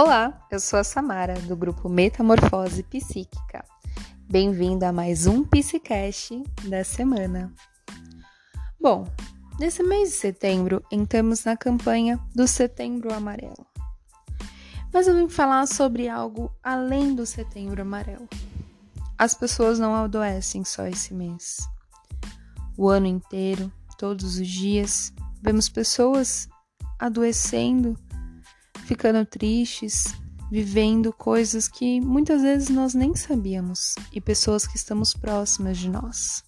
Olá, eu sou a Samara, do grupo Metamorfose Psíquica. Bem-vinda a mais um Psicast da semana. Bom, nesse mês de setembro, entramos na campanha do Setembro Amarelo. Mas eu vim falar sobre algo além do Setembro Amarelo. As pessoas não adoecem só esse mês. O ano inteiro, todos os dias, vemos pessoas adoecendo ficando tristes, vivendo coisas que muitas vezes nós nem sabíamos e pessoas que estamos próximas de nós.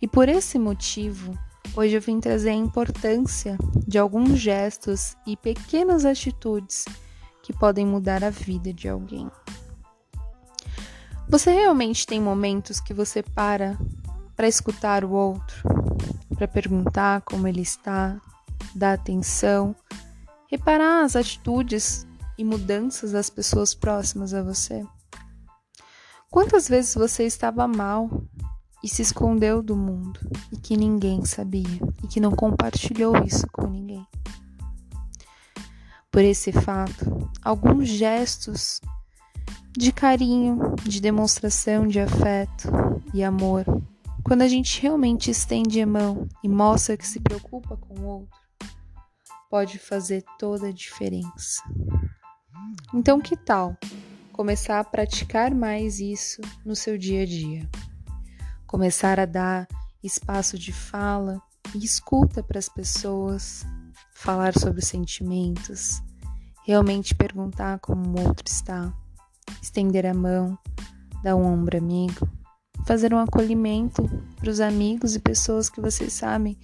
E por esse motivo, hoje eu vim trazer a importância de alguns gestos e pequenas atitudes que podem mudar a vida de alguém. Você realmente tem momentos que você para para escutar o outro, para perguntar como ele está, dar atenção reparar as atitudes e mudanças das pessoas próximas a você. Quantas vezes você estava mal e se escondeu do mundo e que ninguém sabia e que não compartilhou isso com ninguém? Por esse fato, alguns gestos de carinho, de demonstração de afeto e amor, quando a gente realmente estende a mão e mostra que se preocupa com o outro, pode fazer toda a diferença. Então, que tal começar a praticar mais isso no seu dia a dia? Começar a dar espaço de fala e escuta para as pessoas, falar sobre sentimentos, realmente perguntar como o outro está, estender a mão, dar um ombro amigo, fazer um acolhimento para os amigos e pessoas que vocês sabem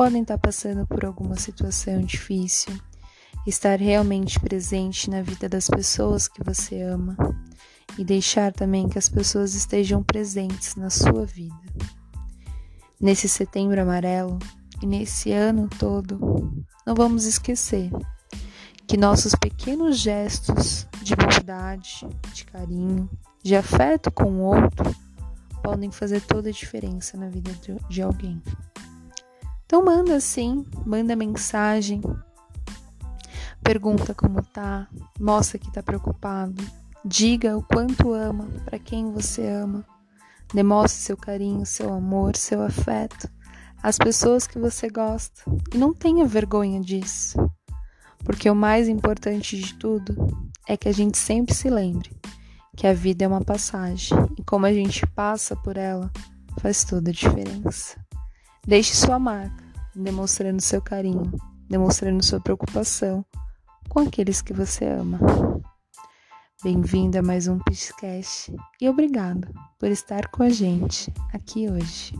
podem estar passando por alguma situação difícil, estar realmente presente na vida das pessoas que você ama e deixar também que as pessoas estejam presentes na sua vida. Nesse setembro amarelo e nesse ano todo, não vamos esquecer que nossos pequenos gestos de bondade, de carinho, de afeto com o outro podem fazer toda a diferença na vida de alguém. Então manda sim, manda mensagem, pergunta como tá, mostra que tá preocupado, diga o quanto ama para quem você ama, demonstre seu carinho, seu amor, seu afeto às pessoas que você gosta. E não tenha vergonha disso, porque o mais importante de tudo é que a gente sempre se lembre que a vida é uma passagem e como a gente passa por ela faz toda a diferença. Deixe sua marca, demonstrando seu carinho, demonstrando sua preocupação com aqueles que você ama. Bem-vindo a mais um podcast e obrigado por estar com a gente aqui hoje.